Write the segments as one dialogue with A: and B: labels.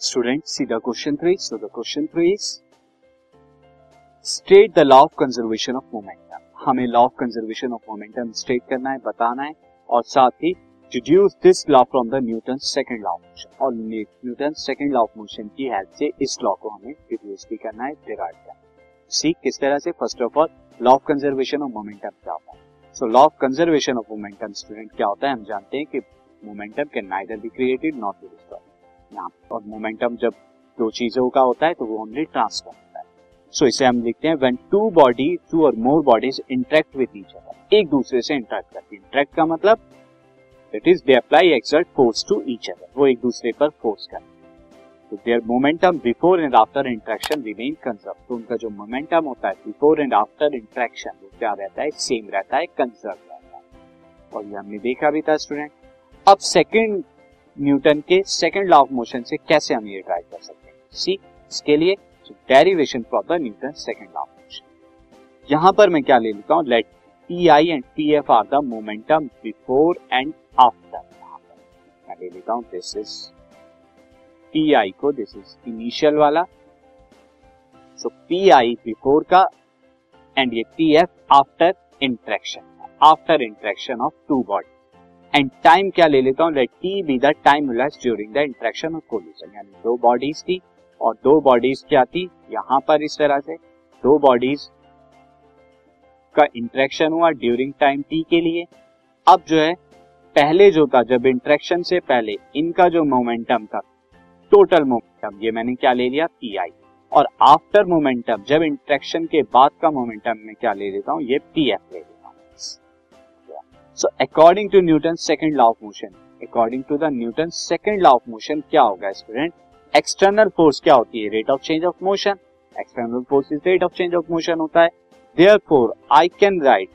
A: See the question 3. So, the question 3 is, state the law of conservation of momentum. हमें law of conservation of momentum state करना है, बताना है, और साथ ही deduce this law from the Newton second law of motion और Newton second law of motion की help से इस लॉ को हमें डिड्यूस भी करना है डिराइव करना सी किस तरह से? First of all law of conservation of momentum क्या होता है? So law of conservation of momentum student क्या होता है? हम जानते हैं कि momentum can neither be created not be destroyed यहाँ और मोमेंटम जब दो चीज़ों का होता है तो वो ओनली ट्रांसफ़र होता है। सो so, इसे हम लिखते हैं व्हेन टू बॉडी टू और more bodies interact with each other एक दूसरे से इंटरेक्ट करती है। इंटरेक्ट का मतलब it is they apply exert force to each other वो एक दूसरे पर फोर्स करते तो there momentum before and after interaction remain conserve तो उनका जो मोमेंटम होता है बिफोर एंड आफ्टर इंट्रैक्शन वो क्या रहता है? सेम रहता है कंजर्व रहता है। और ये हमने देखा भी था स्टूडेंट अब सेकंड न्यूटन के सेकंड लॉ ऑफ़ मोशन से कैसे हम ये ड्राइव कर सकते हैं? सी इसके लिए derivation for the Newton second law of motion यहाँ पर मैं क्या ले लेता हूँ? Let P I and P F are the momentum before and after मैं ले लेता हूँ दिस इज़ पी आई को दिस इज़ इनिशियल वाला। सो पी आई बिफोर का एंड ये P F after interaction after interaction of two body and time क्या ले लेता हूँ? Let T be the time relax during the interaction of collision यानी दो बॉडीज थी और दो बॉडीज क्या थी? यहाँ पर इस तरह से। दो बॉडीज का इंट्रैक्शन हुआ ड्यूरिंग टाइम टी के लिए। अब जो है, पहले जो था, जब इंट्रैक्शन से पहले, इनका जो मोमेंटम था टोटल मोमेंटम ये मैंने क्या ले लिया? पी आई और आफ्टर मोमेंटम जब इंट्रैक्शन के बाद का मोमेंटम मैं क्या ले लेता हूँ? ये पी एफ़ ले लेता so according to Newton second law of motion according to the Newton second law of motion क्या होगा स्टूडेंट एक्सटर्नल फोर्स क्या होती है? Rate of change of motion external force is rate of change of motion होता है. Therefore I can write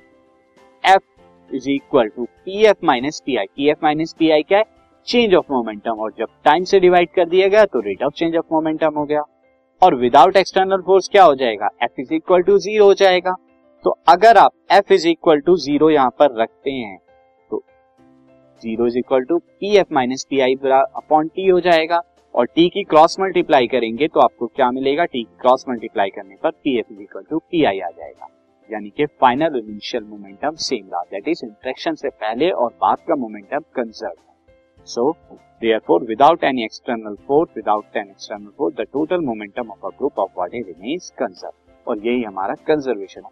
A: F is equal to P F minus P I P F minus P I क्या है? Change of momentum और जब time से divide कर दिया गया तो rate of change of momentum हो गया. और विदाउट एक्सटर्नल फोर्स क्या हो जाएगा? F is equal to zero हो जाएगा. तो अगर आप F is equal to zero यहाँ पर रखते हैं तो zero is equal to P F minus P I upon T हो जाएगा और टी की क्रॉस मल्टीप्लाई करेंगे तो आपको क्या मिलेगा? टी की क्रॉस मल्टीप्लाई करने पर P F is equal to P I आ जाएगा। यानी कि फाइनल इनिशियल मोमेंटम सेम रहा। दैट इज़ इंट्रेक्शन से पहले और बाद का momentum conserve so therefore without any external force without an external force the total momentum of a group of body remains conserve और यही हमारा कंजर्वेशन ऑफ़